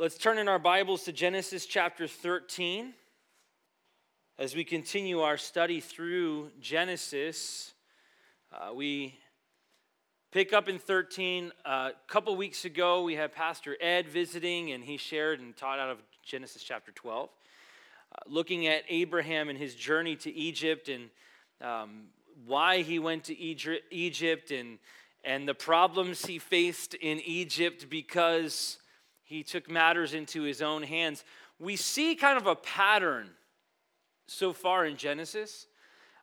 Let's turn in our Bibles to Genesis chapter 13 as we continue our study through Genesis. Uh, we pick up in 13. A uh, couple weeks ago, we had Pastor Ed visiting, and he shared and taught out of Genesis chapter 12, uh, looking at Abraham and his journey to Egypt and um, why he went to Egypt and, and the problems he faced in Egypt because he took matters into his own hands. We see kind of a pattern so far in Genesis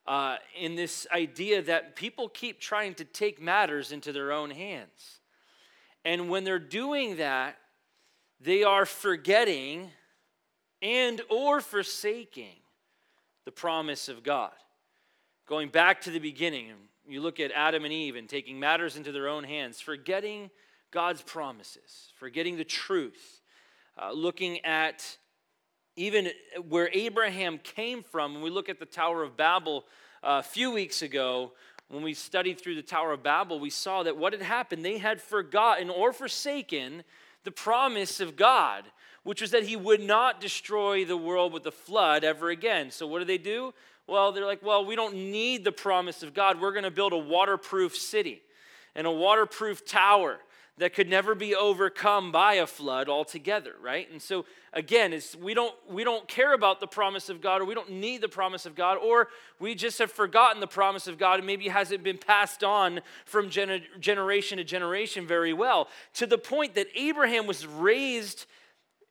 uh, in this idea that people keep trying to take matters into their own hands. And when they're doing that, they are forgetting and or forsaking the promise of God. Going back to the beginning, you look at Adam and Eve and taking matters into their own hands, forgetting God's promises, forgetting the truth, uh, looking at even where Abraham came from. When we look at the Tower of Babel uh, a few weeks ago, when we studied through the Tower of Babel, we saw that what had happened, they had forgotten or forsaken the promise of God, which was that he would not destroy the world with a flood ever again. So, what do they do? Well, they're like, well, we don't need the promise of God. We're going to build a waterproof city and a waterproof tower that could never be overcome by a flood altogether right? And so again is we don't we don't care about the promise of god or we don't need the promise of god or we just have forgotten the promise of god and maybe hasn't been passed on from gener- generation to generation very well to the point that abraham was raised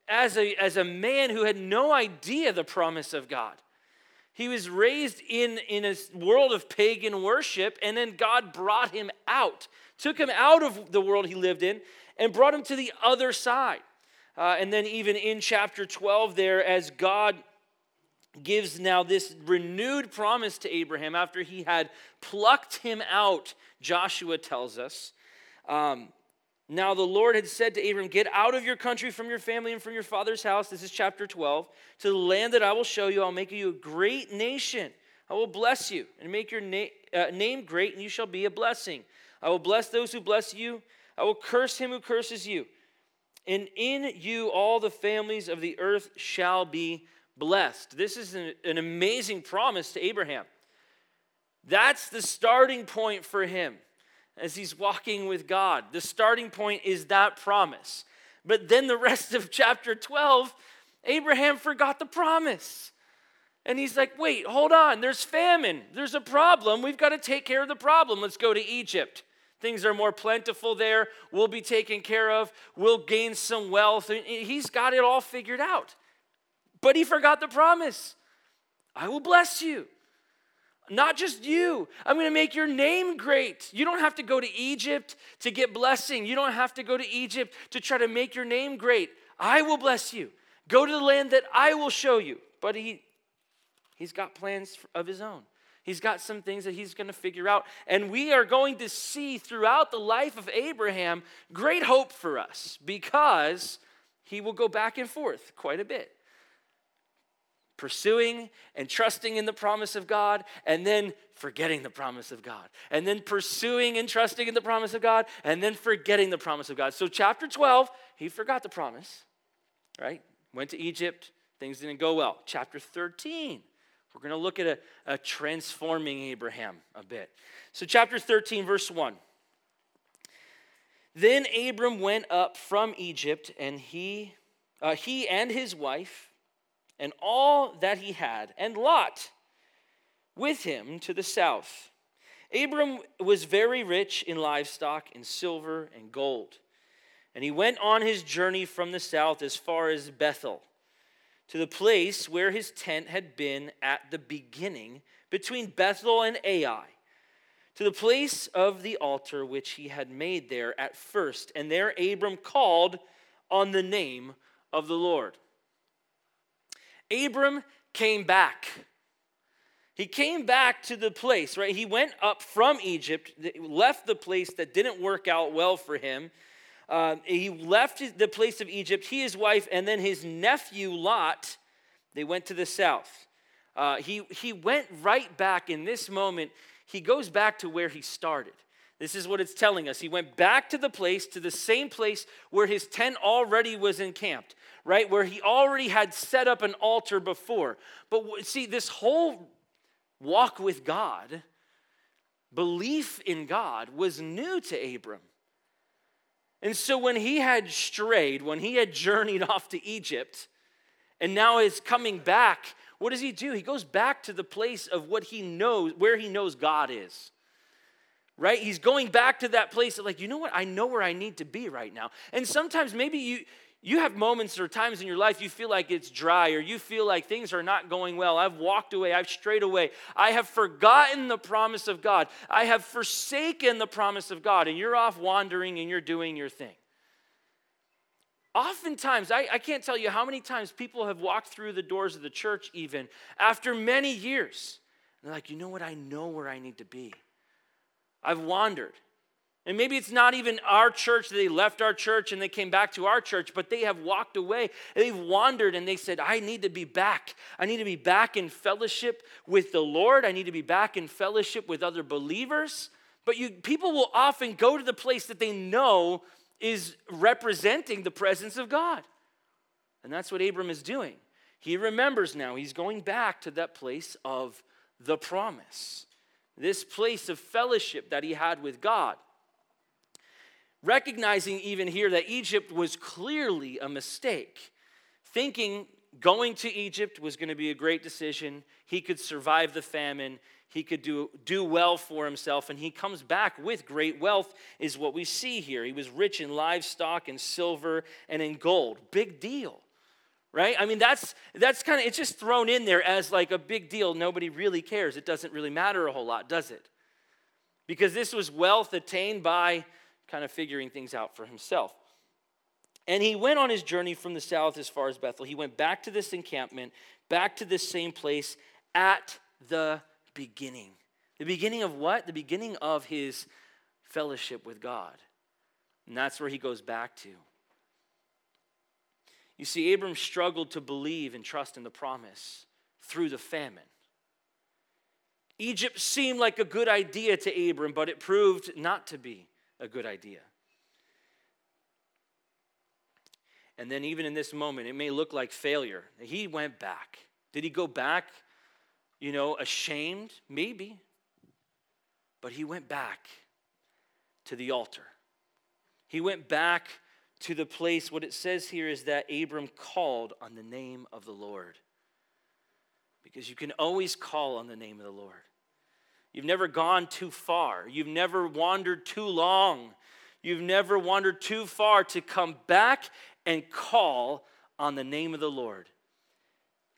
as a as a man who had no idea the promise of god he was raised in, in a world of pagan worship, and then God brought him out took him out of the world he lived in and brought him to the other side. Uh, and then, even in chapter 12, there, as God gives now this renewed promise to Abraham after he had plucked him out, Joshua tells us. Um, now, the Lord had said to Abram, Get out of your country, from your family, and from your father's house. This is chapter 12. To the land that I will show you, I'll make you a great nation. I will bless you and make your na- uh, name great, and you shall be a blessing. I will bless those who bless you. I will curse him who curses you. And in you all the families of the earth shall be blessed. This is an, an amazing promise to Abraham. That's the starting point for him as he's walking with God. The starting point is that promise. But then the rest of chapter 12, Abraham forgot the promise. And he's like, wait, hold on, there's famine, there's a problem. We've got to take care of the problem. Let's go to Egypt. Things are more plentiful there. We'll be taken care of. We'll gain some wealth. He's got it all figured out. But he forgot the promise I will bless you. Not just you. I'm going to make your name great. You don't have to go to Egypt to get blessing. You don't have to go to Egypt to try to make your name great. I will bless you. Go to the land that I will show you. But he He's got plans of his own. He's got some things that he's going to figure out. And we are going to see throughout the life of Abraham great hope for us because he will go back and forth quite a bit. Pursuing and trusting in the promise of God, and then forgetting the promise of God. And then pursuing and trusting in the promise of God, and then forgetting the promise of God. So, chapter 12, he forgot the promise, right? Went to Egypt, things didn't go well. Chapter 13, we're going to look at a, a transforming Abraham a bit. So, chapter 13, verse 1. Then Abram went up from Egypt, and he, uh, he and his wife, and all that he had, and Lot with him to the south. Abram was very rich in livestock, in silver, and gold. And he went on his journey from the south as far as Bethel to the place where his tent had been at the beginning between Bethel and Ai, to the place of the altar which he had made there at first. And there Abram called on the name of the Lord. Abram came back. He came back to the place, right? He went up from Egypt, left the place that didn't work out well for him, uh, he left the place of Egypt, he, his wife, and then his nephew Lot, they went to the south. Uh, he, he went right back in this moment, he goes back to where he started. This is what it's telling us. He went back to the place, to the same place where his tent already was encamped, right? Where he already had set up an altar before. But see, this whole walk with God, belief in God, was new to Abram. And so when he had strayed, when he had journeyed off to Egypt, and now is coming back, what does he do? He goes back to the place of what he knows, where he knows God is right? He's going back to that place of like, you know what? I know where I need to be right now. And sometimes maybe you you have moments or times in your life you feel like it's dry or you feel like things are not going well. I've walked away, I've strayed away. I have forgotten the promise of God. I have forsaken the promise of God and you're off wandering and you're doing your thing. Oftentimes, I, I can't tell you how many times people have walked through the doors of the church, even after many years. they're like, you know what? I know where I need to be. I've wandered. And maybe it's not even our church, they left our church and they came back to our church, but they have walked away. They've wandered and they said, I need to be back. I need to be back in fellowship with the Lord. I need to be back in fellowship with other believers. But you, people will often go to the place that they know is representing the presence of God. And that's what Abram is doing. He remembers now, he's going back to that place of the promise this place of fellowship that he had with God. Recognizing even here that Egypt was clearly a mistake, thinking going to Egypt was going to be a great decision. He could survive the famine, he could do, do well for himself, and he comes back with great wealth, is what we see here. He was rich in livestock and silver and in gold. Big deal right? I mean that's that's kind of it's just thrown in there as like a big deal. Nobody really cares. It doesn't really matter a whole lot does it? Because this was wealth attained by kind of figuring things out for himself. And he went on his journey from the south as far as bethel. He went back to this encampment back to this same place at the beginning. The beginning of what? The beginning of his fellowship with god. And that's where he goes back to you see, Abram struggled to believe and trust in the promise through the famine. Egypt seemed like a good idea to Abram, but it proved not to be a good idea. And then, even in this moment, it may look like failure. He went back. Did he go back, you know, ashamed? Maybe. But he went back to the altar. He went back to the place, what it says here is that Abram called on the name of the Lord. Because you can always call on the name of the Lord. You've never gone too far, you've never wandered too long, you've never wandered too far to come back and call on the name of the Lord.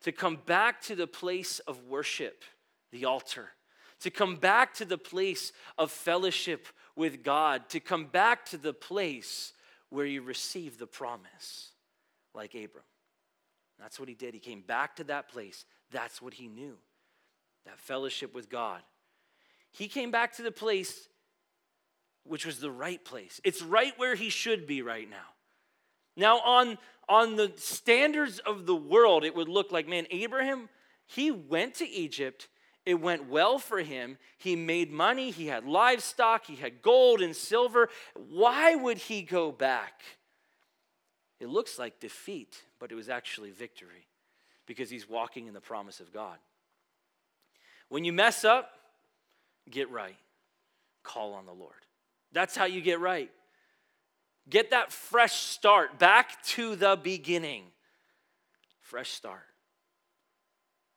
To come back to the place of worship, the altar. To come back to the place of fellowship with God. To come back to the place where you receive the promise, like Abram. That's what he did. He came back to that place. That's what he knew that fellowship with God. He came back to the place which was the right place. It's right where he should be right now. Now, on, on the standards of the world, it would look like, man, Abraham, he went to Egypt it went well for him. He made money, he had livestock, he had gold and silver. Why would he go back? It looks like defeat, but it was actually victory because he's walking in the promise of God. When you mess up, get right. Call on the Lord. That's how you get right. Get that fresh start back to the beginning. Fresh start.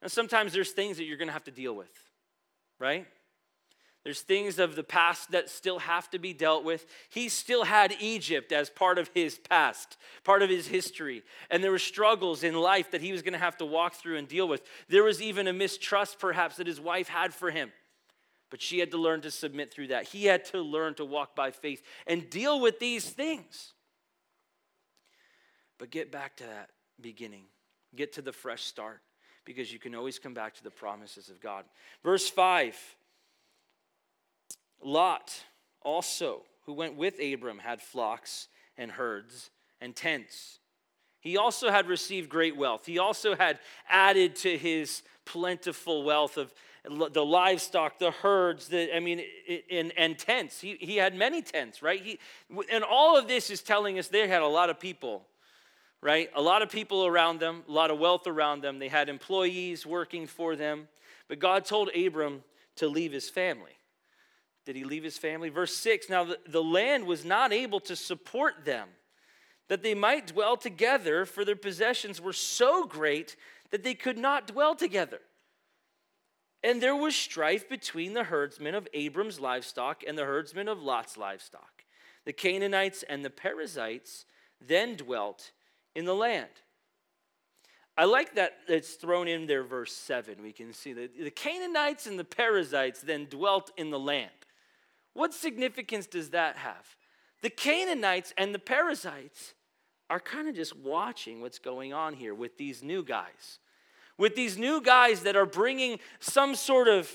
And sometimes there's things that you're going to have to deal with, right? There's things of the past that still have to be dealt with. He still had Egypt as part of his past, part of his history. And there were struggles in life that he was going to have to walk through and deal with. There was even a mistrust, perhaps, that his wife had for him. But she had to learn to submit through that. He had to learn to walk by faith and deal with these things. But get back to that beginning, get to the fresh start because you can always come back to the promises of God. Verse 5 Lot also, who went with Abram, had flocks and herds and tents. He also had received great wealth. He also had added to his plentiful wealth of the livestock, the herds, the, I mean, and, and tents. He, he had many tents, right? He, and all of this is telling us they had a lot of people, right? A lot of people around them, a lot of wealth around them. They had employees working for them. But God told Abram to leave his family. Did he leave his family? Verse 6 Now the, the land was not able to support them, that they might dwell together, for their possessions were so great that they could not dwell together. And there was strife between the herdsmen of Abram's livestock and the herdsmen of Lot's livestock. The Canaanites and the Perizzites then dwelt in the land. I like that it's thrown in there, verse 7. We can see that the Canaanites and the Perizzites then dwelt in the land. What significance does that have? The Canaanites and the Perizzites are kind of just watching what's going on here with these new guys with these new guys that are bringing some sort of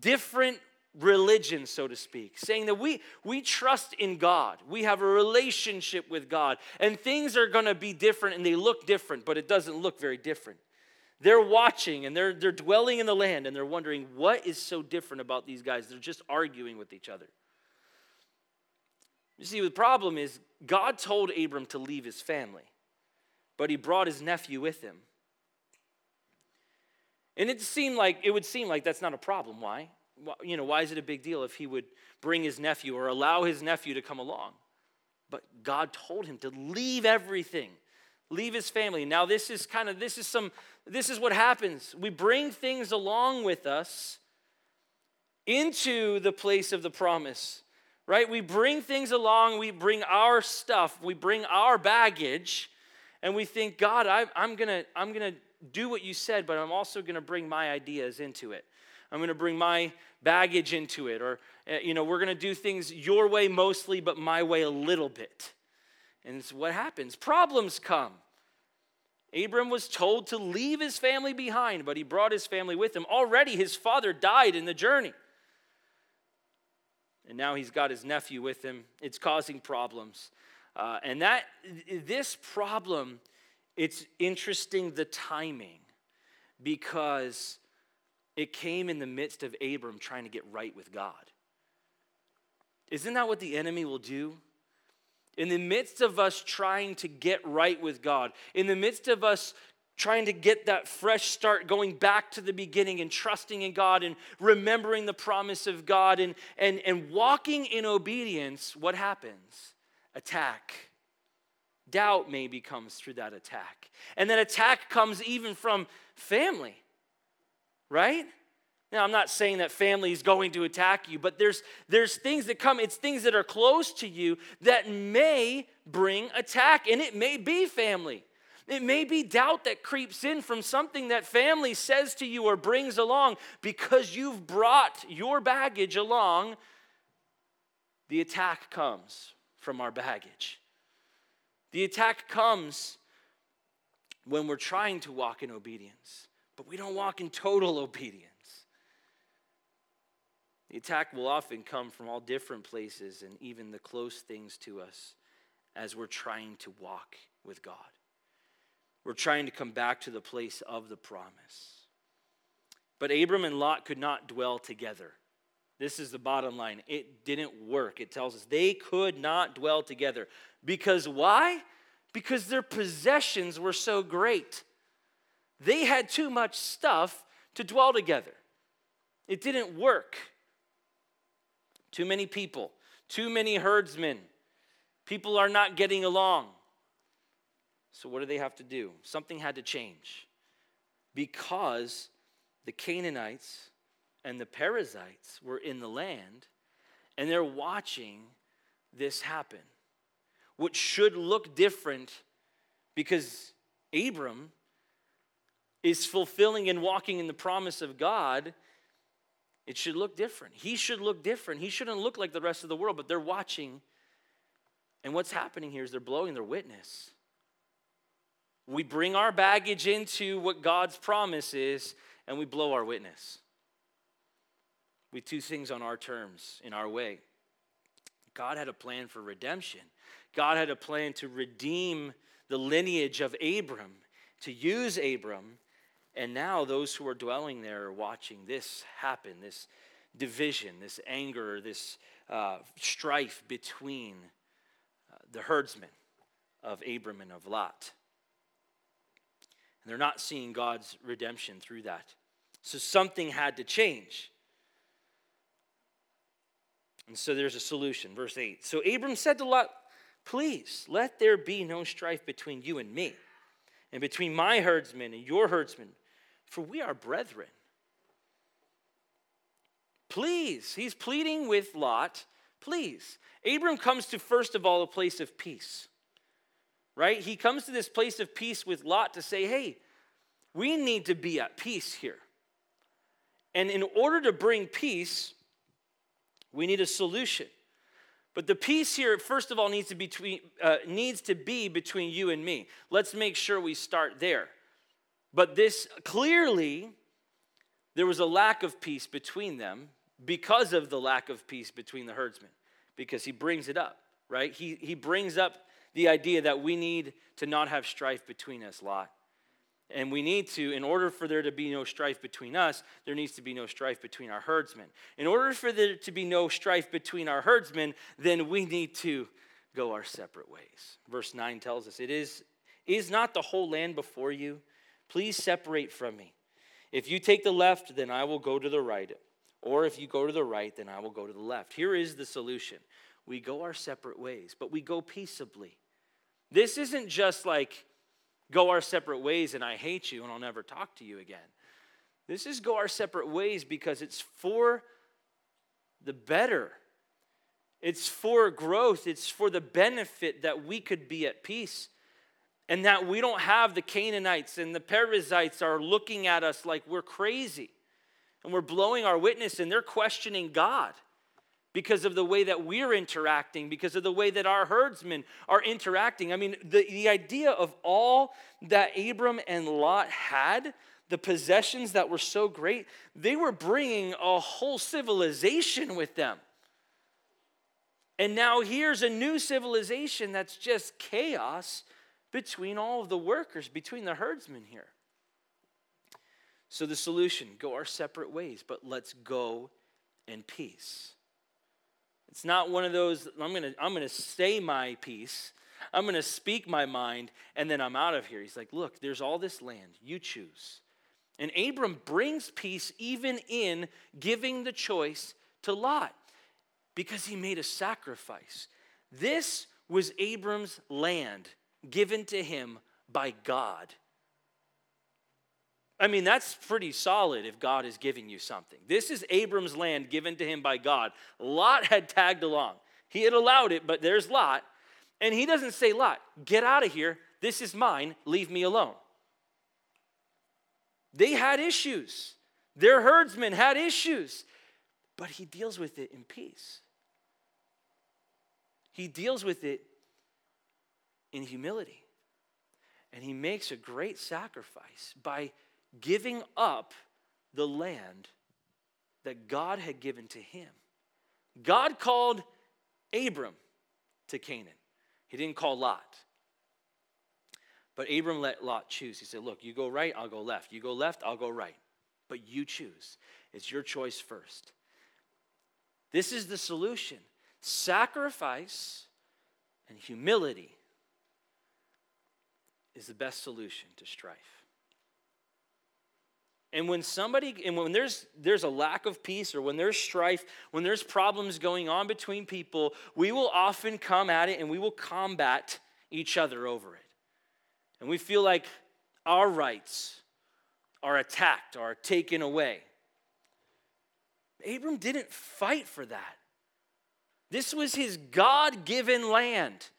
different religion, so to speak, saying that we, we trust in God. We have a relationship with God, and things are going to be different and they look different, but it doesn't look very different. They're watching and they're, they're dwelling in the land and they're wondering what is so different about these guys. They're just arguing with each other. You see, the problem is God told Abram to leave his family, but he brought his nephew with him. And it seemed like it would seem like that's not a problem. Why? You know, why is it a big deal if he would bring his nephew or allow his nephew to come along? But God told him to leave everything, leave his family. Now this is kind of this is some this is what happens. We bring things along with us into the place of the promise. Right? We bring things along, we bring our stuff, we bring our baggage, and we think, God, I, am gonna, I'm gonna do what you said, but I'm also to bring my ideas into it. I'm going to bring my baggage into it. Or, uh, you know, we're going to do things your way mostly, but my way a little bit. And it's what happens. Problems come. Abram was told to leave his family behind, but he brought his family with him. Already his father died in the journey. And now he's got his nephew with him. It's causing problems. Uh, and that this problem it's interesting the timing because it came in the midst of Abram trying to get right with God. Isn't that what the enemy will do? In the midst of us trying to get right with God, in the midst of us trying to get that fresh start, going back to the beginning and trusting in God and remembering the promise of God and, and, and walking in obedience, what happens? Attack doubt maybe comes through that attack. And that attack comes even from family, right? Now, I'm not saying that family is going to attack you, but there's, there's things that come, it's things that are close to you that may bring attack, and it may be family. It may be doubt that creeps in from something that family says to you or brings along because you've brought your baggage along. The attack comes from our baggage. The attack comes when we're trying to walk in obedience, but we don't walk in total obedience. The attack will often come from all different places and even the close things to us as we're trying to walk with God. We're trying to come back to the place of the promise. But Abram and Lot could not dwell together. This is the bottom line. It didn't work. It tells us they could not dwell together. Because why? Because their possessions were so great. They had too much stuff to dwell together. It didn't work. Too many people, too many herdsmen. People are not getting along. So, what do they have to do? Something had to change because the Canaanites and the Perizzites were in the land and they're watching this happen. What should look different because Abram is fulfilling and walking in the promise of God, it should look different. He should look different. He shouldn't look like the rest of the world, but they're watching. And what's happening here is they're blowing their witness. We bring our baggage into what God's promise is, and we blow our witness. We do things on our terms, in our way. God had a plan for redemption. God had a plan to redeem the lineage of Abram, to use Abram, And now those who are dwelling there are watching this happen, this division, this anger, this uh, strife between uh, the herdsmen of Abram and of Lot. And they're not seeing God's redemption through that. So something had to change. And so there's a solution. Verse 8. So Abram said to Lot, Please, let there be no strife between you and me, and between my herdsmen and your herdsmen, for we are brethren. Please, he's pleading with Lot, please. Abram comes to, first of all, a place of peace, right? He comes to this place of peace with Lot to say, hey, we need to be at peace here. And in order to bring peace, we need a solution. But the peace here, first of all, needs to, be, uh, needs to be between you and me. Let's make sure we start there. But this clearly, there was a lack of peace between them because of the lack of peace between the herdsmen, because he brings it up, right? He, he brings up the idea that we need to not have strife between us, Lot. And we need to, in order for there to be no strife between us, there needs to be no strife between our herdsmen. In order for there to be no strife between our herdsmen, then we need to go our separate ways. Verse 9 tells us, It is, is not the whole land before you? Please separate from me. If you take the left, then I will go to the right. Or if you go to the right, then I will go to the left. Here is the solution we go our separate ways, but we go peaceably. This isn't just like go our separate ways and I hate you and I'll never talk to you again. This is go our separate ways because it's for the better. It's for growth. It's for the benefit that we could be at peace and that we don't have the Canaanites and the Perizzites are looking at us like we're crazy and we're blowing our witness and they're questioning God because of the way that we're interacting, because of the way that our herdsmen are interacting. I mean, the, the idea of all that Abram and Lot had, the possessions that were so great, they were bringing a whole civilization with them. And now here's a new civilization that's just chaos between all of the workers, between the herdsmen here. So the solution go our separate ways, but let's go in peace. It's not one of those, I'm going to I'm going to say my piece, I'm going to speak my mind, and then I'm out of here. He's like, look, there's all this land. You choose. And Abram brings peace even in giving the choice to Lot because he made a sacrifice. This was Abram's land given to him by God. I mean, that's pretty solid if God is giving you something. This is Abram's land given to him by God. Lot had tagged along. He had allowed it, but there's Lot. And he doesn't say, Lot, get out of here. This is mine. Leave me alone. They had issues. Their herdsmen had issues. But he deals with it in peace. He deals with it in humility. And he makes a great sacrifice by giving up the land that God had given to him. God called Abram to Canaan, he didn't call Lot. But Abram let Lot choose. He said, Look, you go right, I'll go left. You go left, I'll go right. But you choose. It's your choice first. This is the solution sacrifice and humility is the best solution to strife. And when somebody, and when there's, there's a lack of peace or when there's strife, when there's problems going on between people, we will often come at it and we will combat each other over it. And we feel like our rights are attacked are taken away. Abram didn't fight for that. This was his God given land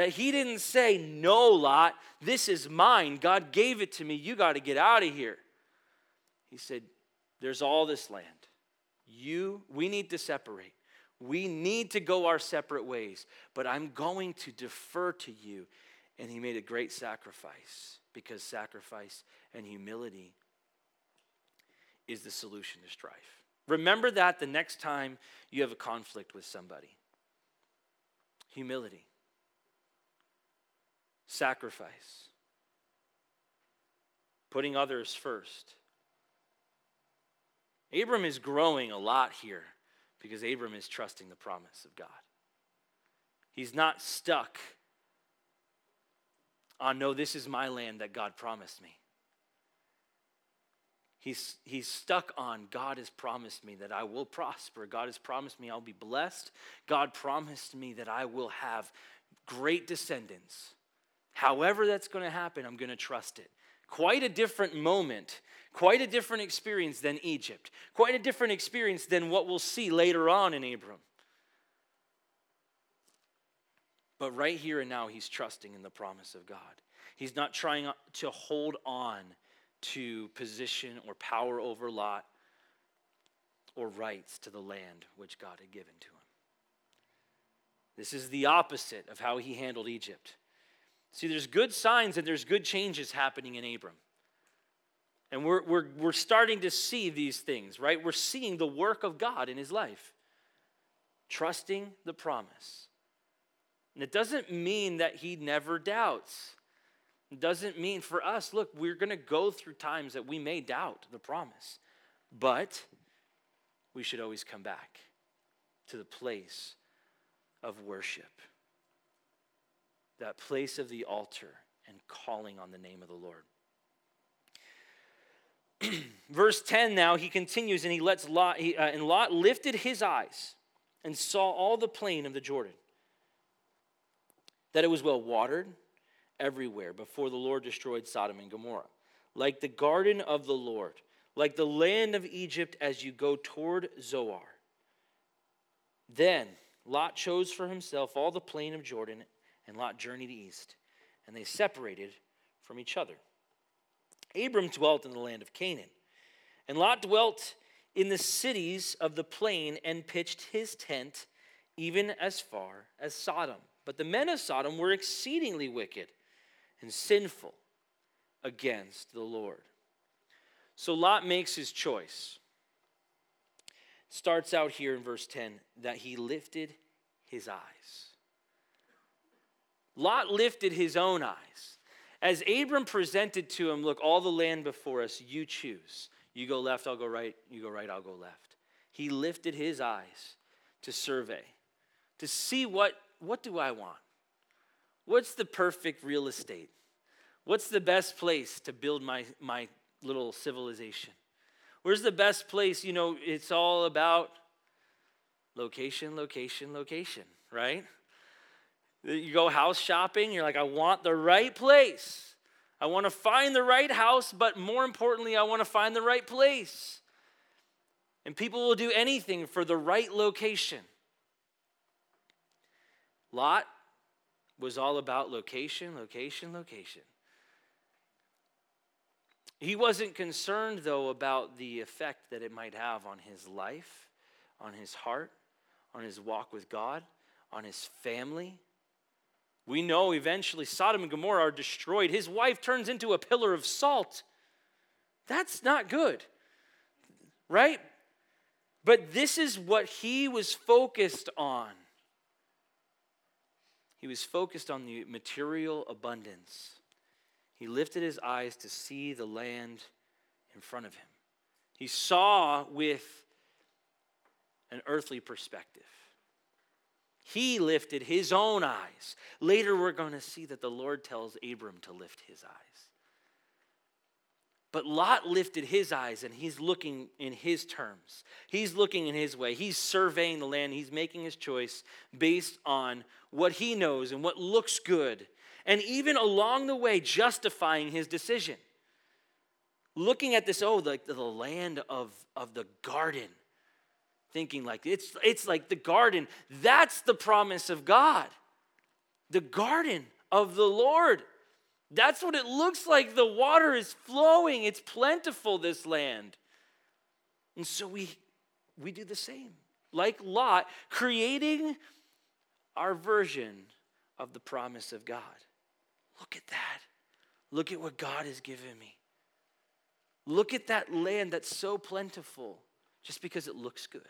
that he didn't say, No, Lot, this is mine. God gave it to me. You got to get out of here. He said, There's all this land. You, we need to separate. We need to go our separate ways, but I'm going to defer to you. And he made a great sacrifice because sacrifice and humility is the solution to strife. Remember that the next time you have a conflict with somebody. Humility, sacrifice, putting others first. Abram is growing a lot here because Abram is trusting the promise of God. He's not stuck on, no, this is my land that God promised me. He's, he's stuck on God has promised me that I will prosper. God has promised me I'll be blessed. God promised me that I will have great descendants. However, that's going to happen, I'm going to trust it. Quite a different moment, quite a different experience than Egypt, quite a different experience than what we'll see later on in Abram. But right here and now, he's trusting in the promise of God. He's not trying to hold on to position or power over Lot or rights to the land which God had given to him. This is the opposite of how he handled Egypt. See, there's good signs and there's good changes happening in Abram. And we're, we're, we're starting to see these things, right? We're seeing the work of God in his life, trusting the promise. And it doesn't mean that he never doubts doesn't mean for us, look, we're going to go through times that we may doubt the promise, but we should always come back to the place of worship, that place of the altar and calling on the name of the Lord. Verse 10 now, he continues and he lets Lot, he, uh, and Lot lifted his eyes and saw all the plain of the Jordan, that it was well watered everywhere before the Lord destroyed Sodom and Gomorrah. Like the garden of the Lord, like the land of Egypt as you go toward Zoar. Then Lot chose for himself all the plain of Jordan, and Lot journeyed east, and they separated from each other. Abram dwelt in the land of Canaan, and Lot dwelt in the cities of the plain and pitched his tent even as far as Sodom. But the men of Sodom were exceedingly wicked and sinful against the Lord. So Lot makes his choice. starts out here in verse 10 that he lifted his eyes. Lot lifted his own eyes. As Abram presented to him, look, all the land before us, you choose. You go left, I'll go right. You go right, I'll go left. He lifted his eyes to survey, to see what, what do I want? What's the perfect real estate? What's the best place to build my, my little civilization? Where's the best place? You know, it's all about location, location, location, right? You go house shopping, you're like, I want the right place. I want to find the right house, but more importantly, I want to find the right place. And people will do anything for the right location. Lot was all about location, location, location. He wasn't concerned, though, about the effect that it might have on his life, on his heart, on his walk with God, on his family. We know eventually Sodom and Gomorrah are destroyed. His wife turns into a pillar of salt. That's not good, right? But this is what he was focused on. He was focused on the material abundance. He lifted his eyes to see the land in front of him. He saw with an earthly perspective. He lifted his own eyes. Later, we're going to see that the Lord tells Abram to lift his eyes. But Lot lifted his eyes and he's looking in his terms. He's looking in his way. He's surveying the land. He's making his choice based on what he knows and what looks good. And even along the way, justifying his decision. Looking at this, oh, like the, the land of, of the garden. Thinking like it's, it's like the garden. That's the promise of God. The garden of the Lord. That's what it looks like. The water is flowing, it's plentiful, this land. And so we, we do the same. Like Lot, creating our version of the promise of God. Look at that. Look at what God has given me. Look at that land that's so plentiful just because it looks good.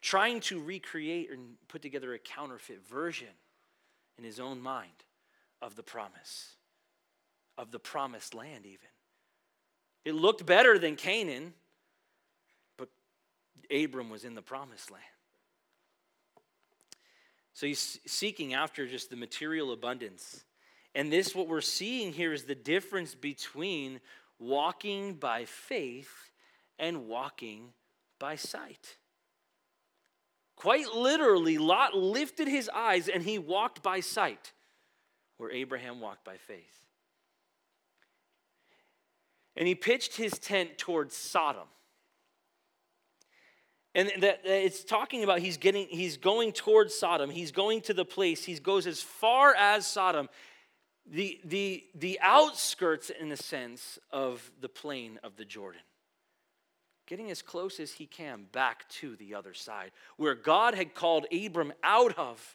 Trying to recreate and put together a counterfeit version in his own mind of the promise. of the promised land, even. It looked better than Canaan, but Abram was in the promised land. So he's seeking after just the material abundance. And this, what we're seeing here, is the difference between walking by faith and walking by sight. Quite literally, Lot lifted his eyes and he walked by sight, where Abraham walked by faith. And he pitched his tent towards Sodom. And that it's talking about he's getting he's going towards Sodom. He's going to the place. He goes as far as Sodom. The, the, the outskirts, in a sense, of the plain of the Jordan. Getting as close as he can back to the other side, where God had called Abram out of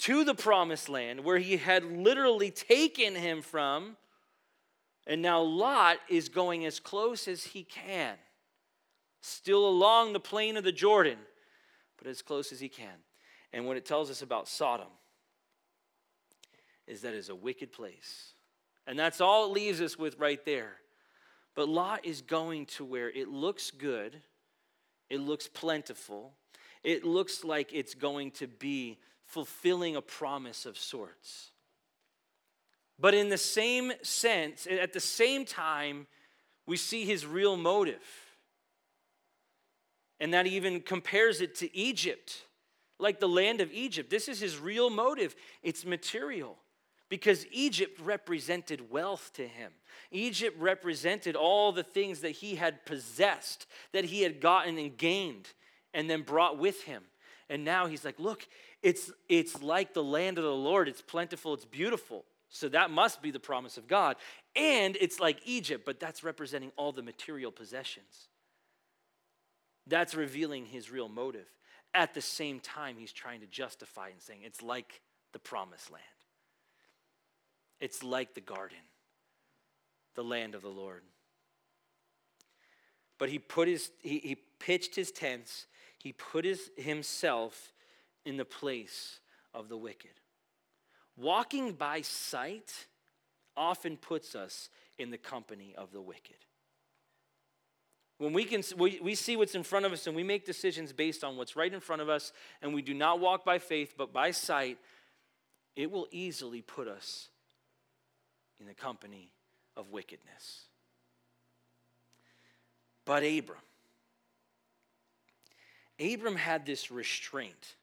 to the promised land, where he had literally taken him from. And now Lot is going as close as he can still along the plain of the Jordan, but as close as he can. And what it tells us about Sodom is that it's a wicked place. And that's all it leaves us with right there. But Lot is going to where it looks good, it looks plentiful, it looks like it's going to be fulfilling a promise of sorts. But in the same sense, at the same time, we see his real motive. And that even compares it to Egypt, like the land of Egypt. This is his real motive. It's material because Egypt represented wealth to him. Egypt represented all the things that he had possessed, that he had gotten and gained, and then brought with him. And now he's like, look, it's, it's like the land of the Lord. It's plentiful, it's beautiful. So that must be the promise of God. And it's like Egypt, but that's representing all the material possessions. That's revealing his real motive. At the same time, he's trying to justify and saying it's like the promised land. It's like the garden, the land of the Lord. But he put his he, he pitched his tents, he put his himself in the place of the wicked. Walking by sight often puts us in the company of the wicked. When we, can, we, we see what's in front of us and we make decisions based on what's right in front of us, and we do not walk by faith but by sight, it will easily put us in the company of wickedness. But Abram, Abram had this restraint,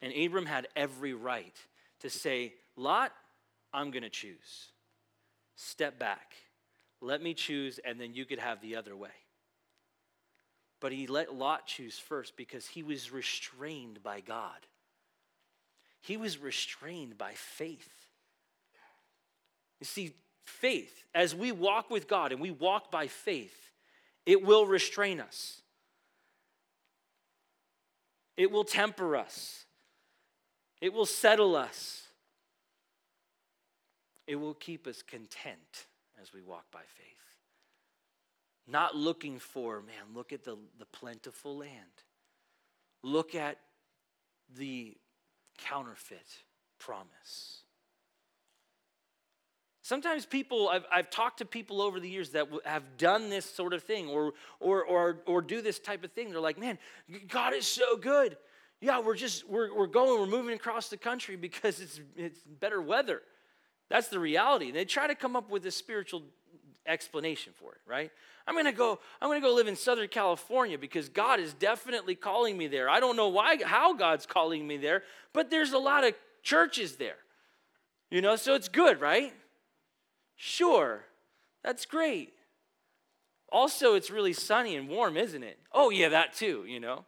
and Abram had every right to say, Lot, I'm going to choose. Step back. Let me choose, and then you could have the other way. But he let Lot choose first because he was restrained by God. He was restrained by faith. You see, faith, as we walk with God and we walk by faith, it will restrain us, it will temper us, it will settle us, it will keep us content as we walk by faith. Not looking for, man, look at the, the plentiful land. Look at the counterfeit promise. Sometimes people, I've, I've talked to people over the years that have done this sort of thing or, or, or, or do this type of thing. They're like, man, God is so good. Yeah, we're just, we're, we're going, we're moving across the country because it's, it's better weather. That's the reality. They try to come up with a spiritual explanation for it, right? I'm to go I'm to go live in Southern California because God is definitely calling me there. I don't know why how God's calling me there, but there's a lot of churches there. You know, so it's good, right? Sure. That's great. Also, it's really sunny and warm, isn't it? Oh, yeah, that too, you know.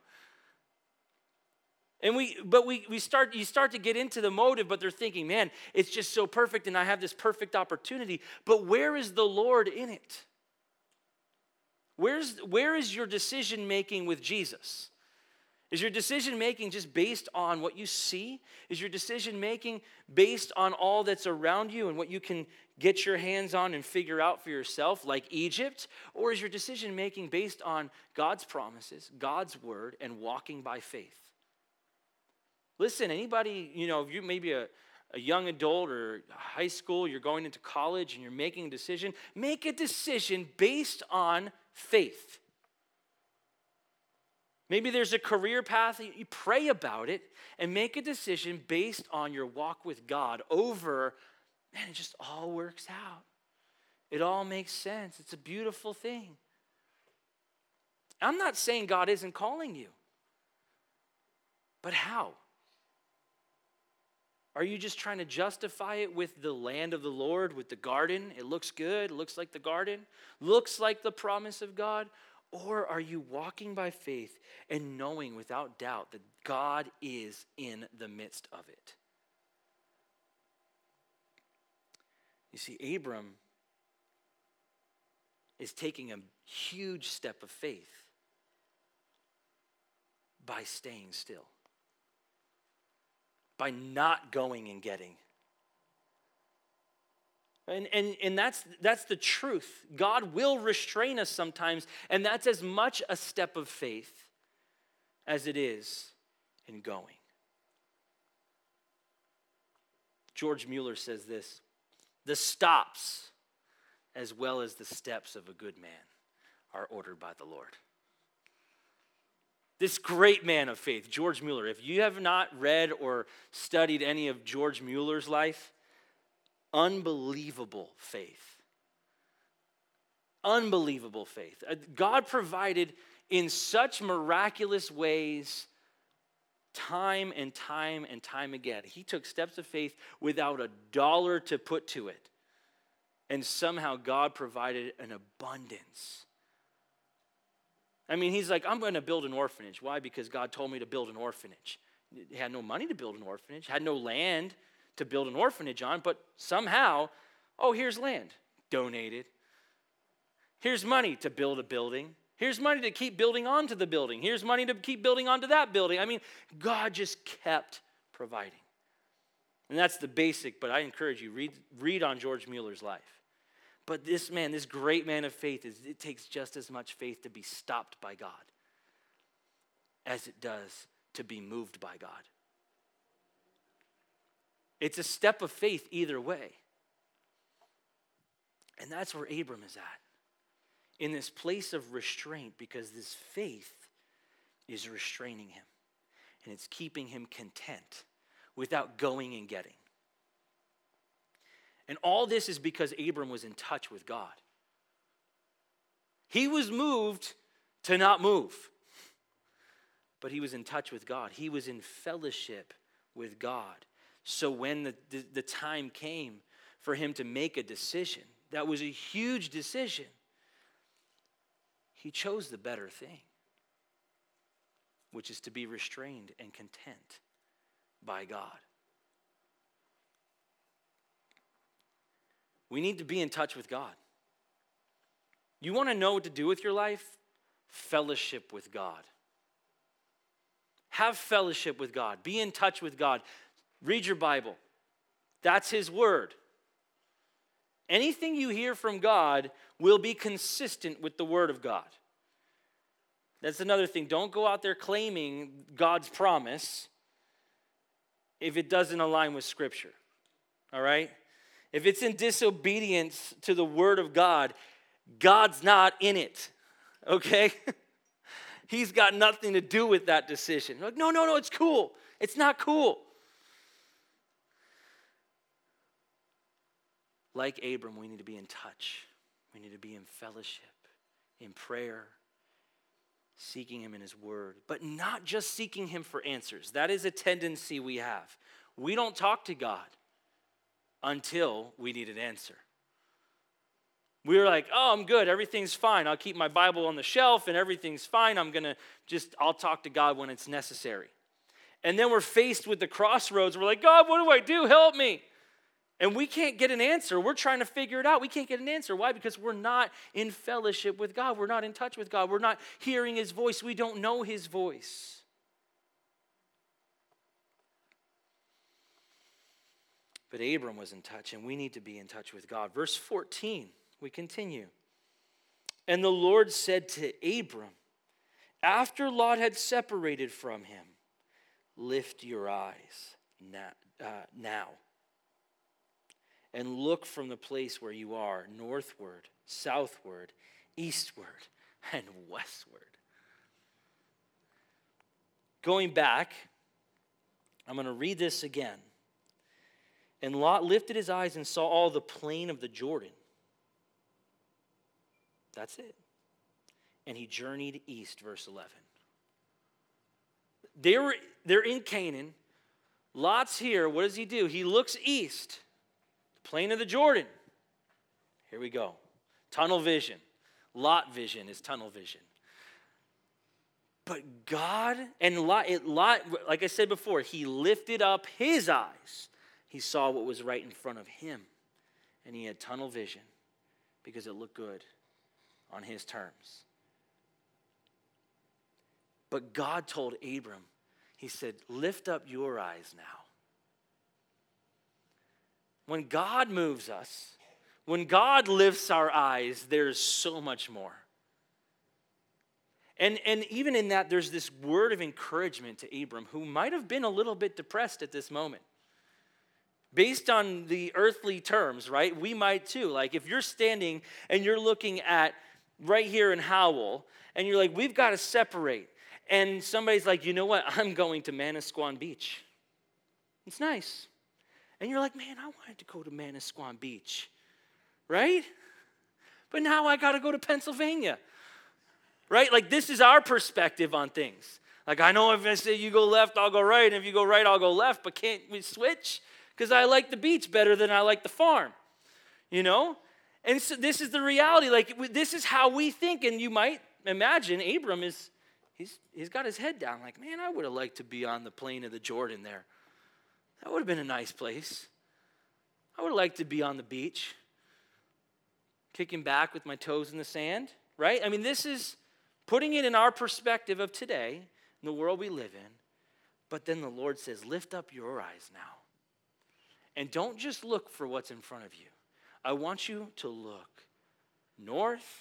And we, but we, we start, you start to get into the motive, but they're thinking, man, it's just so perfect and I have this perfect opportunity. But where is the Lord in it? Where's, where is your decision making with Jesus? Is your decision making just based on what you see? Is your decision making based on all that's around you and what you can get your hands on and figure out for yourself, like Egypt? Or is your decision making based on God's promises, God's word, and walking by faith? Listen, anybody, you know, you maybe a, a young adult or high school, you're going into college and you're making a decision, make a decision based on faith. Maybe there's a career path, you pray about it and make a decision based on your walk with God over, man, it just all works out. It all makes sense. It's a beautiful thing. I'm not saying God isn't calling you, but how? Are you just trying to justify it with the land of the Lord, with the garden? It looks good, it looks like the garden, looks like the promise of God. Or are you walking by faith and knowing without doubt that God is in the midst of it? You see, Abram is taking a huge step of faith by staying still, by not going and getting. And, and, and that's, that's the truth. God will restrain us sometimes, and that's as much a step of faith as it is in going. George Mueller says this the stops, as well as the steps of a good man, are ordered by the Lord. This great man of faith, George Mueller, if you have not read or studied any of George Mueller's life, unbelievable faith. Unbelievable faith. Uh, God provided in such miraculous ways time and time and time again. He took steps of faith without a dollar to put to it. And somehow God provided an abundance. I mean, he's like, I'm going to build an orphanage. Why? Because God told me to build an orphanage. He had no money to build an orphanage, had no land to build an orphanage on, but somehow, oh, here's land, donated. Here's money to build a building. Here's money to keep building onto the building. Here's money to keep building onto that building. I mean, God just kept providing. And that's the basic, but I encourage you, read, read on George Mueller's life. But this man, this great man of faith, is it takes just as much faith to be stopped by God as it does to be moved by God. It's a step of faith either way. And that's where Abram is at. In this place of restraint, because this faith is restraining him. And it's keeping him content without going and getting. And all this is because Abram was in touch with God. He was moved to not move, but he was in touch with God. He was in fellowship with God. So when the, the, the, time came for him to make a decision, that was a huge decision, he chose the better thing, which is to be restrained and content by God. We need to be in touch with God. You want to know what to do with your life? Fellowship with God. Have fellowship with God. Be in touch with God. Read your Bible. That's His Word. Anything you hear from God will be consistent with the Word of God. That's another thing. Don't go out there claiming God's promise if it doesn't align with Scripture. All right? If it's in disobedience to the Word of God, God's not in it. Okay? He's got nothing to do with that decision. Like, no, no, no, it's cool. It's not cool. Like Abram, we need to be in touch. We need to be in fellowship, in prayer, seeking Him in His Word, but not just seeking Him for answers. That is a tendency we have. We don't talk to God until we need an answer. We're like, oh, I'm good. Everything's fine. I'll keep my Bible on the shelf and everything's fine. I'm going to just, I'll talk to God when it's necessary. And then we're faced with the crossroads. We're like, God, what do I do? Help me. And we can't get an answer. We're trying to figure it out. We can't get an answer. Why? Because we're not in fellowship with God. We're not in touch with God. We're not hearing His voice. We don't know His voice. But Abram was in touch, and we need to be in touch with God. Verse 14, we continue. And the Lord said to Abram, after Lot had separated from him, Lift your eyes now. Uh, now and look from the place where you are northward, southward, eastward, and westward. Going back, I'm going to read this again. And Lot lifted his eyes and saw all the plain of the Jordan. That's it. And he journeyed east, verse 11. They were, they're in Canaan. Lot's here. What does he do? He looks east, plain of the Jordan. Here we go. Tunnel vision. Lot vision is tunnel vision. But God, and Lot, it, Lot, like I said before, he lifted up his eyes. He saw what was right in front of him. And he had tunnel vision because it looked good on his terms. But God told Abram, He said, Lift up your eyes now. When God moves us, when God lifts our eyes, there's so much more. And, and even in that, there's this word of encouragement to Abram, who might have been a little bit depressed at this moment. Based on the earthly terms, right? We might too. Like if you're standing and you're looking at right here in Howell, and you're like, we've got to separate. And somebody's like, you know what? I'm going to Manasquan Beach. It's nice. And you're like, man, I wanted to go to Manasquan Beach, right? But now I got to go to Pennsylvania, right? Like, this is our perspective on things. Like, I know if I say you go left, I'll go right. And if you go right, I'll go left. But can't we switch? Because I like the beach better than I like the farm, you know? And so this is the reality. Like, this is how we think. And you might imagine Abram is, he's, he's got his head down, like, man, I would have liked to be on the plain of the Jordan there. That would have been a nice place. I would have liked to be on the beach, kicking back with my toes in the sand, right? I mean, this is putting it in our perspective of today, in the world we live in. But then the Lord says, lift up your eyes now. And don't just look for what's in front of you. I want you to look north.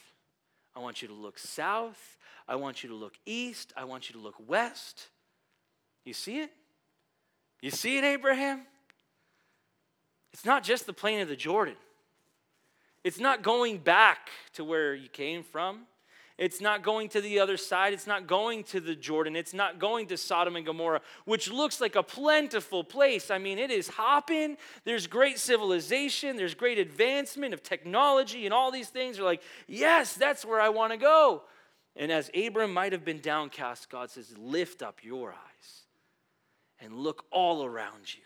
I want you to look south. I want you to look east. I want you to look west. You see it? You see it, Abraham? It's not just the plain of the Jordan. It's not going back to where you came from. It's not going to the other side. It's not going to the Jordan. It's not going to Sodom and Gomorrah, which looks like a plentiful place. I mean, it is hopping. There's great civilization. There's great advancement of technology, and all these things You're like, yes, that's where I want to go. And as Abram might have been downcast, God says, lift up your eyes and look all around you.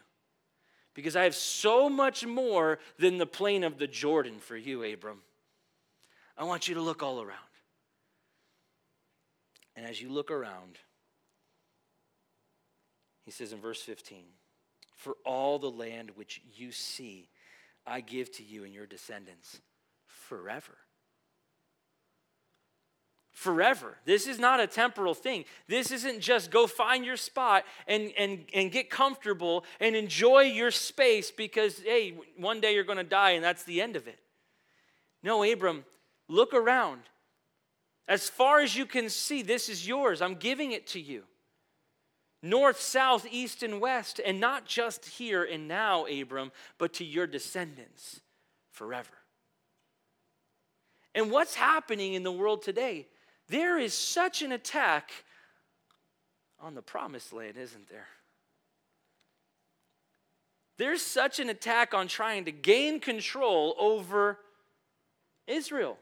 Because I have so much more than the plain of the Jordan for you, Abram. I want you to look all around. And as you look around, he says in verse 15, For all the land which you see, I give to you and your descendants forever. Forever. This is not a temporal thing. This isn't just go find your spot and, and, and get comfortable and enjoy your space because, hey, one day you're going to die and that's the end of it. No, Abram, look around. As far as you can see, this is yours. I'm giving it to you. North, south, east, and west. And not just here and now, Abram, but to your descendants forever. And what's happening in the world today? There is such an attack on the promised land, isn't there? There's such an attack on trying to gain control over Israel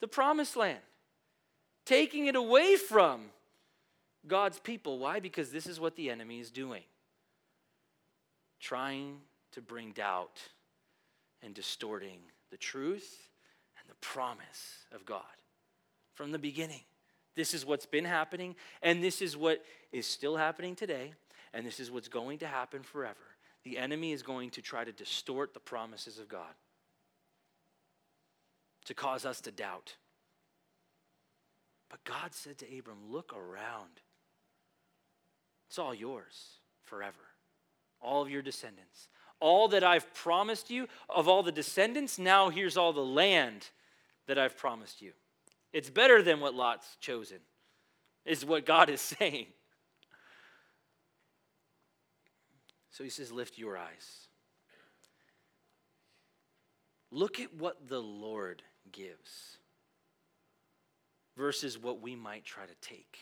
the promised land, taking it away from God's people. Why? Because this is what the enemy is doing trying to bring doubt and distorting the truth and the promise of God from the beginning. This is what's been happening, and this is what is still happening today, and this is what's going to happen forever. The enemy is going to try to distort the promises of God to cause us to doubt. But God said to Abram, Look around. It's all yours forever, all of your descendants. All that I've promised you of all the descendants, now here's all the land that I've promised you. It's better than what Lot's chosen, is what God is saying. So he says, Lift your eyes. look at what the Lord gives versus what we might try to take.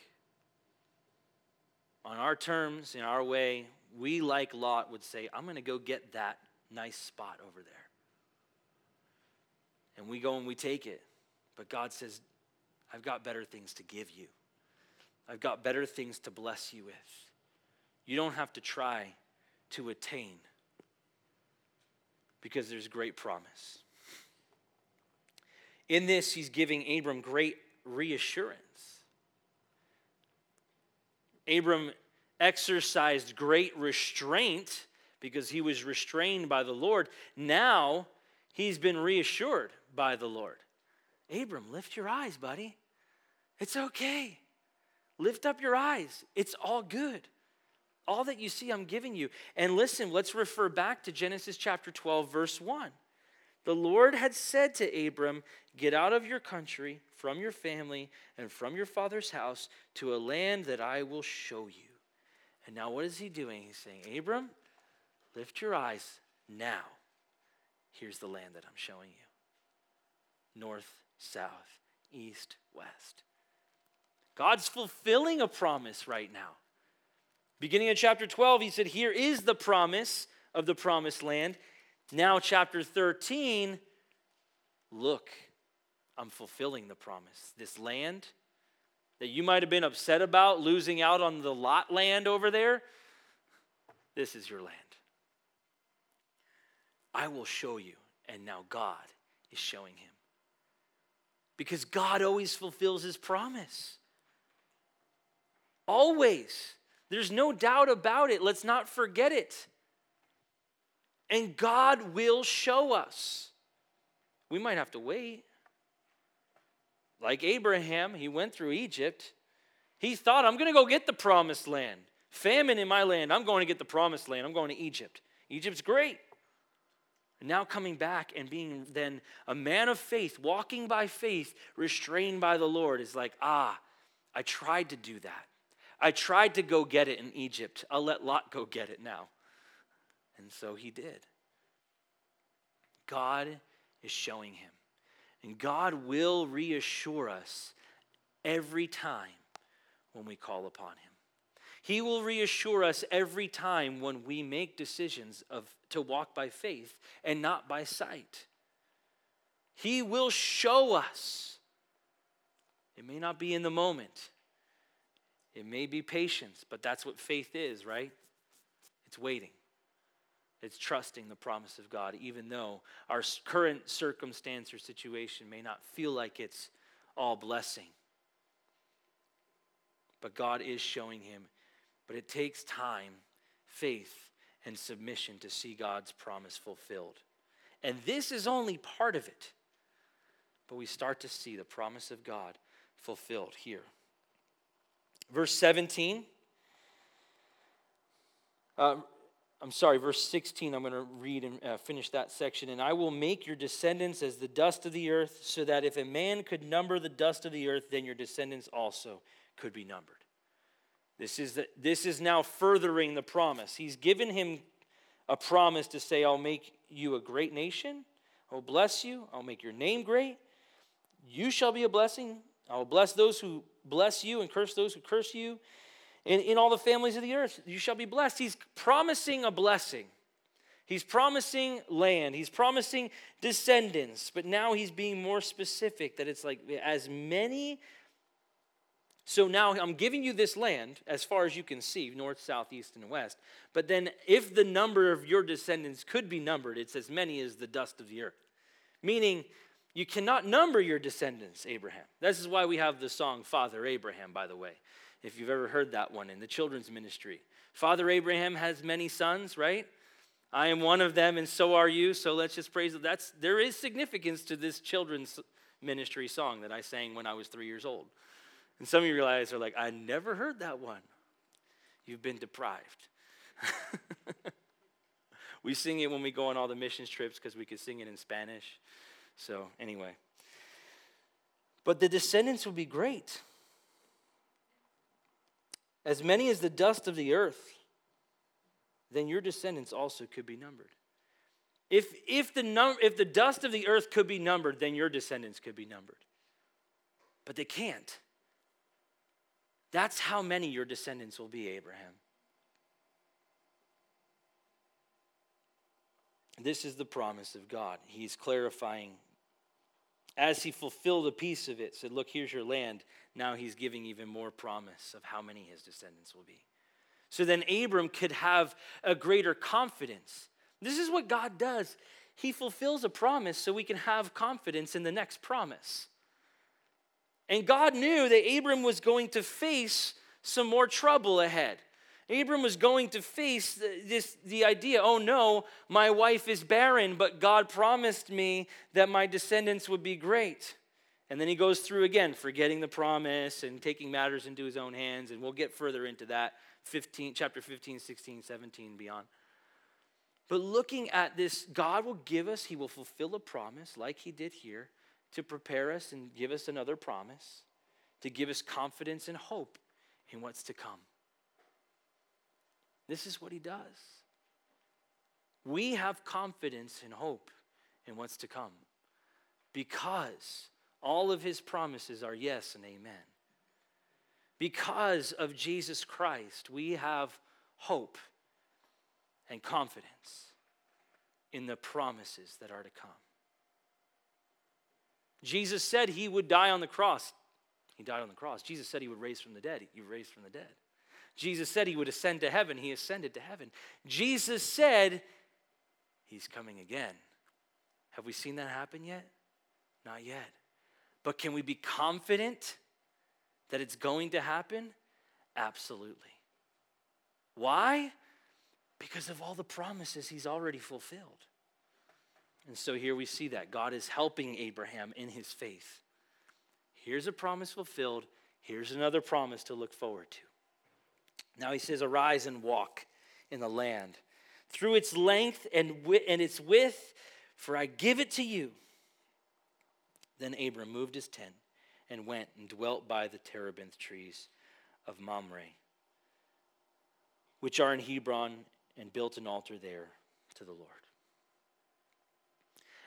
On our terms, in our way, we, like Lot, would say, I'm going to go get that nice spot over there. And we go and we take it. But God says, I've got better things to give you. I've got better things to bless you with. You don't have to try to attain because there's great promise. In this, he's giving Abram great reassurance. Abram exercised great restraint because he was restrained by the Lord. Now he's been reassured by the Lord. Abram, lift your eyes, buddy. It's okay. Lift up your eyes. It's all good. All that you see, I'm giving you. And listen, let's refer back to Genesis chapter 12, verse 1. The Lord had said to Abram, Get out of your country, from your family, and from your father's house to a land that I will show you. And now, what is he doing? He's saying, Abram, lift your eyes now. Here's the land that I'm showing you north, south, east, west. God's fulfilling a promise right now. Beginning of chapter 12, he said, Here is the promise of the promised land. Now, chapter 13, look, I'm fulfilling the promise. This land that you might have been upset about losing out on the lot land over there, this is your land. I will show you. And now God is showing him. Because God always fulfills his promise. Always. There's no doubt about it. Let's not forget it. And God will show us. We might have to wait. Like Abraham, he went through Egypt. He thought, I'm going to go get the promised land. Famine in my land. I'm going to get the promised land. I'm going to Egypt. Egypt's great. Now coming back and being then a man of faith, walking by faith, restrained by the Lord, is like, ah, I tried to do that. I tried to go get it in Egypt. I'll let Lot go get it now. And so he did. God is showing him. And God will reassure us every time when we call upon him. He will reassure us every time when we make decisions of, to walk by faith and not by sight. He will show us. It may not be in the moment, it may be patience, but that's what faith is, right? It's waiting. It's trusting the promise of God, even though our current circumstance or situation may not feel like it's all blessing. But God is showing him. But it takes time, faith, and submission to see God's promise fulfilled. And this is only part of it. But we start to see the promise of God fulfilled here. Verse 17. Uh, I'm sorry, verse 16, I'm going to read and uh, finish that section. And I will make your descendants as the dust of the earth, so that if a man could number the dust of the earth, then your descendants also could be numbered. This is, the, this is now furthering the promise. He's given him a promise to say, I'll make you a great nation. I'll bless you. I'll make your name great. You shall be a blessing. I will bless those who bless you and curse those who curse you. In, in all the families of the earth, you shall be blessed. He's promising a blessing. He's promising land. He's promising descendants. But now he's being more specific that it's like as many. So now I'm giving you this land as far as you can see, north, south, east, and west. But then if the number of your descendants could be numbered, it's as many as the dust of the earth. Meaning, you cannot number your descendants, Abraham. This is why we have the song Father Abraham, by the way, if you've ever heard that one in the children's ministry. Father Abraham has many sons, right? I am one of them, and so are you. So let's just praise. That's there is significance to this children's ministry song that I sang when I was three years old. And some of you guys are like, I never heard that one. You've been deprived. we sing it when we go on all the missions trips because we could sing it in Spanish. So, anyway. But the descendants will be great. As many as the dust of the earth, then your descendants also could be numbered. If, if, the num- if the dust of the earth could be numbered, then your descendants could be numbered. But they can't. That's how many your descendants will be, Abraham. This is the promise of God. He's clarifying. As he fulfilled a piece of it, said, Look, here's your land. Now he's giving even more promise of how many his descendants will be. So then Abram could have a greater confidence. This is what God does. He fulfills a promise so we can have confidence in the next promise. And God knew that Abram was going to face some more trouble ahead. Abram was going to face this, the idea oh no, my wife is barren, but God promised me that my descendants would be great. And then he goes through again, forgetting the promise and taking matters into his own hands. And we'll get further into that 15, chapter 15, 16, 17, beyond. But looking at this, God will give us, he will fulfill a promise like he did here to prepare us and give us another promise, to give us confidence and hope in what's to come. This is what he does. We have confidence and hope in what's to come because all of his promises are yes and amen. Because of Jesus Christ, we have hope and confidence in the promises that are to come. Jesus said he would die on the cross. He died on the cross. Jesus said he would raise from the dead. He raised from the dead. Jesus said he would ascend to heaven. He ascended to heaven. Jesus said he's coming again. Have we seen that happen yet? Not yet. But can we be confident that it's going to happen? Absolutely. Why? Because of all the promises he's already fulfilled. And so here we see that God is helping Abraham in his faith. Here's a promise fulfilled. Here's another promise to look forward to. Now he says, Arise and walk in the land through its length and, wi- and its width, for I give it to you. Then Abram moved his tent and went and dwelt by the terebinth trees of Mamre, which are in Hebron, and built an altar there to the Lord.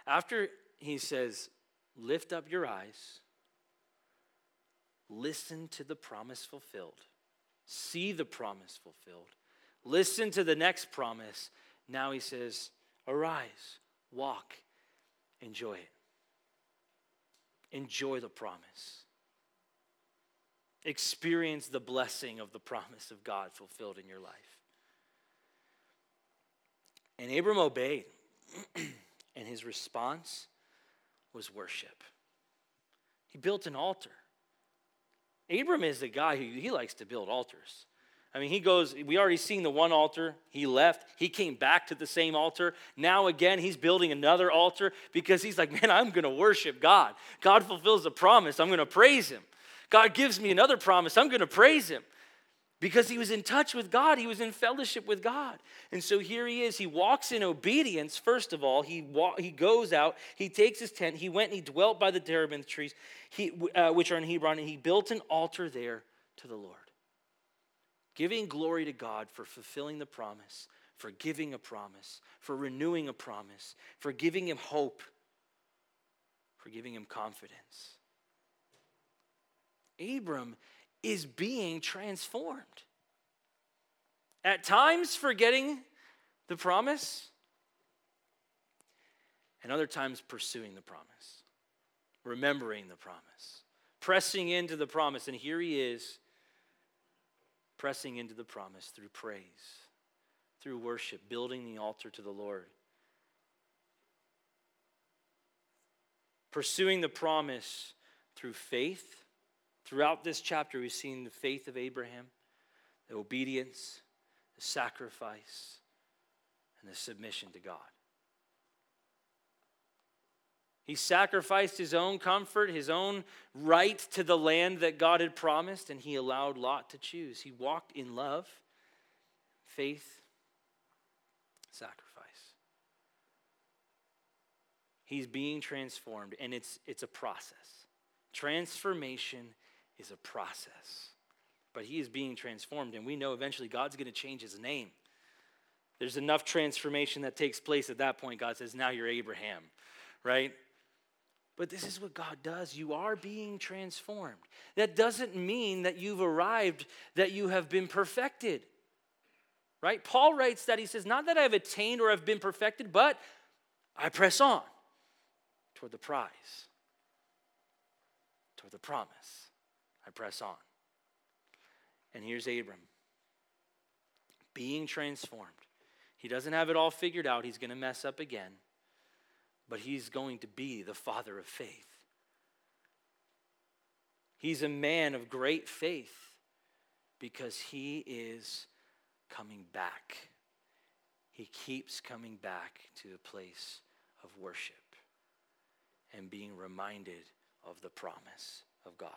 After he says, Lift up your eyes, listen to the promise fulfilled see the promise fulfilled. Listen to the next promise. Now he says, Arise, walk, enjoy it. Enjoy the promise. Experience the blessing of the promise of God fulfilled in your life. And Abram obeyed, and his response was worship. He built an altar. Abram is the guy who he likes to build altars. I mean, he goes, we already seen the one altar. He left. He came back to the same altar. Now, again, he's building another altar because he's like, man, I'm going to worship God. God fulfills the promise. I'm going to praise him. God gives me another promise. I'm going to praise him because he was in touch with God. He was in fellowship with God. And so here he is. He walks in obedience, first of all. He, wa- he goes out, he takes his tent, he went and he dwelt by the terebinth trees, he, uh, which are in Hebron, and he built an altar there to the Lord. Giving glory to God for fulfilling the promise, for giving a promise, for renewing a promise, for giving him hope, for giving him confidence. Abram is being transformed. At times, forgetting the promise, and other times, pursuing the promise, remembering the promise, pressing into the promise. And here he is, pressing into the promise through praise, through worship, building the altar to the Lord. Pursuing the promise through faith Throughout this chapter, we've seen the faith of Abraham, the obedience, the sacrifice, and the submission to God. He sacrificed his own comfort, his own right to the land that God had promised, and he allowed Lot to choose. He walked in love, faith, sacrifice. He's being transformed, and it's, it's a process. Transformation is a process. But he is being transformed, and we know eventually God's going to change his name There's enough transformation that takes place at that point. God says, Now you're Abraham, right? But this is what God does. You are being transformed. That doesn't mean that you've arrived, that you have been perfected. Right? Paul writes that he says, Not that I've attained or have been perfected, but I press on toward the prize, toward the promise. Press on. And here's Abram being transformed. He doesn't have it all figured out. He's going to mess up again, but he's going to be the father of faith. He's a man of great faith because he is coming back. He keeps coming back to a place of worship and being reminded of the promise of God.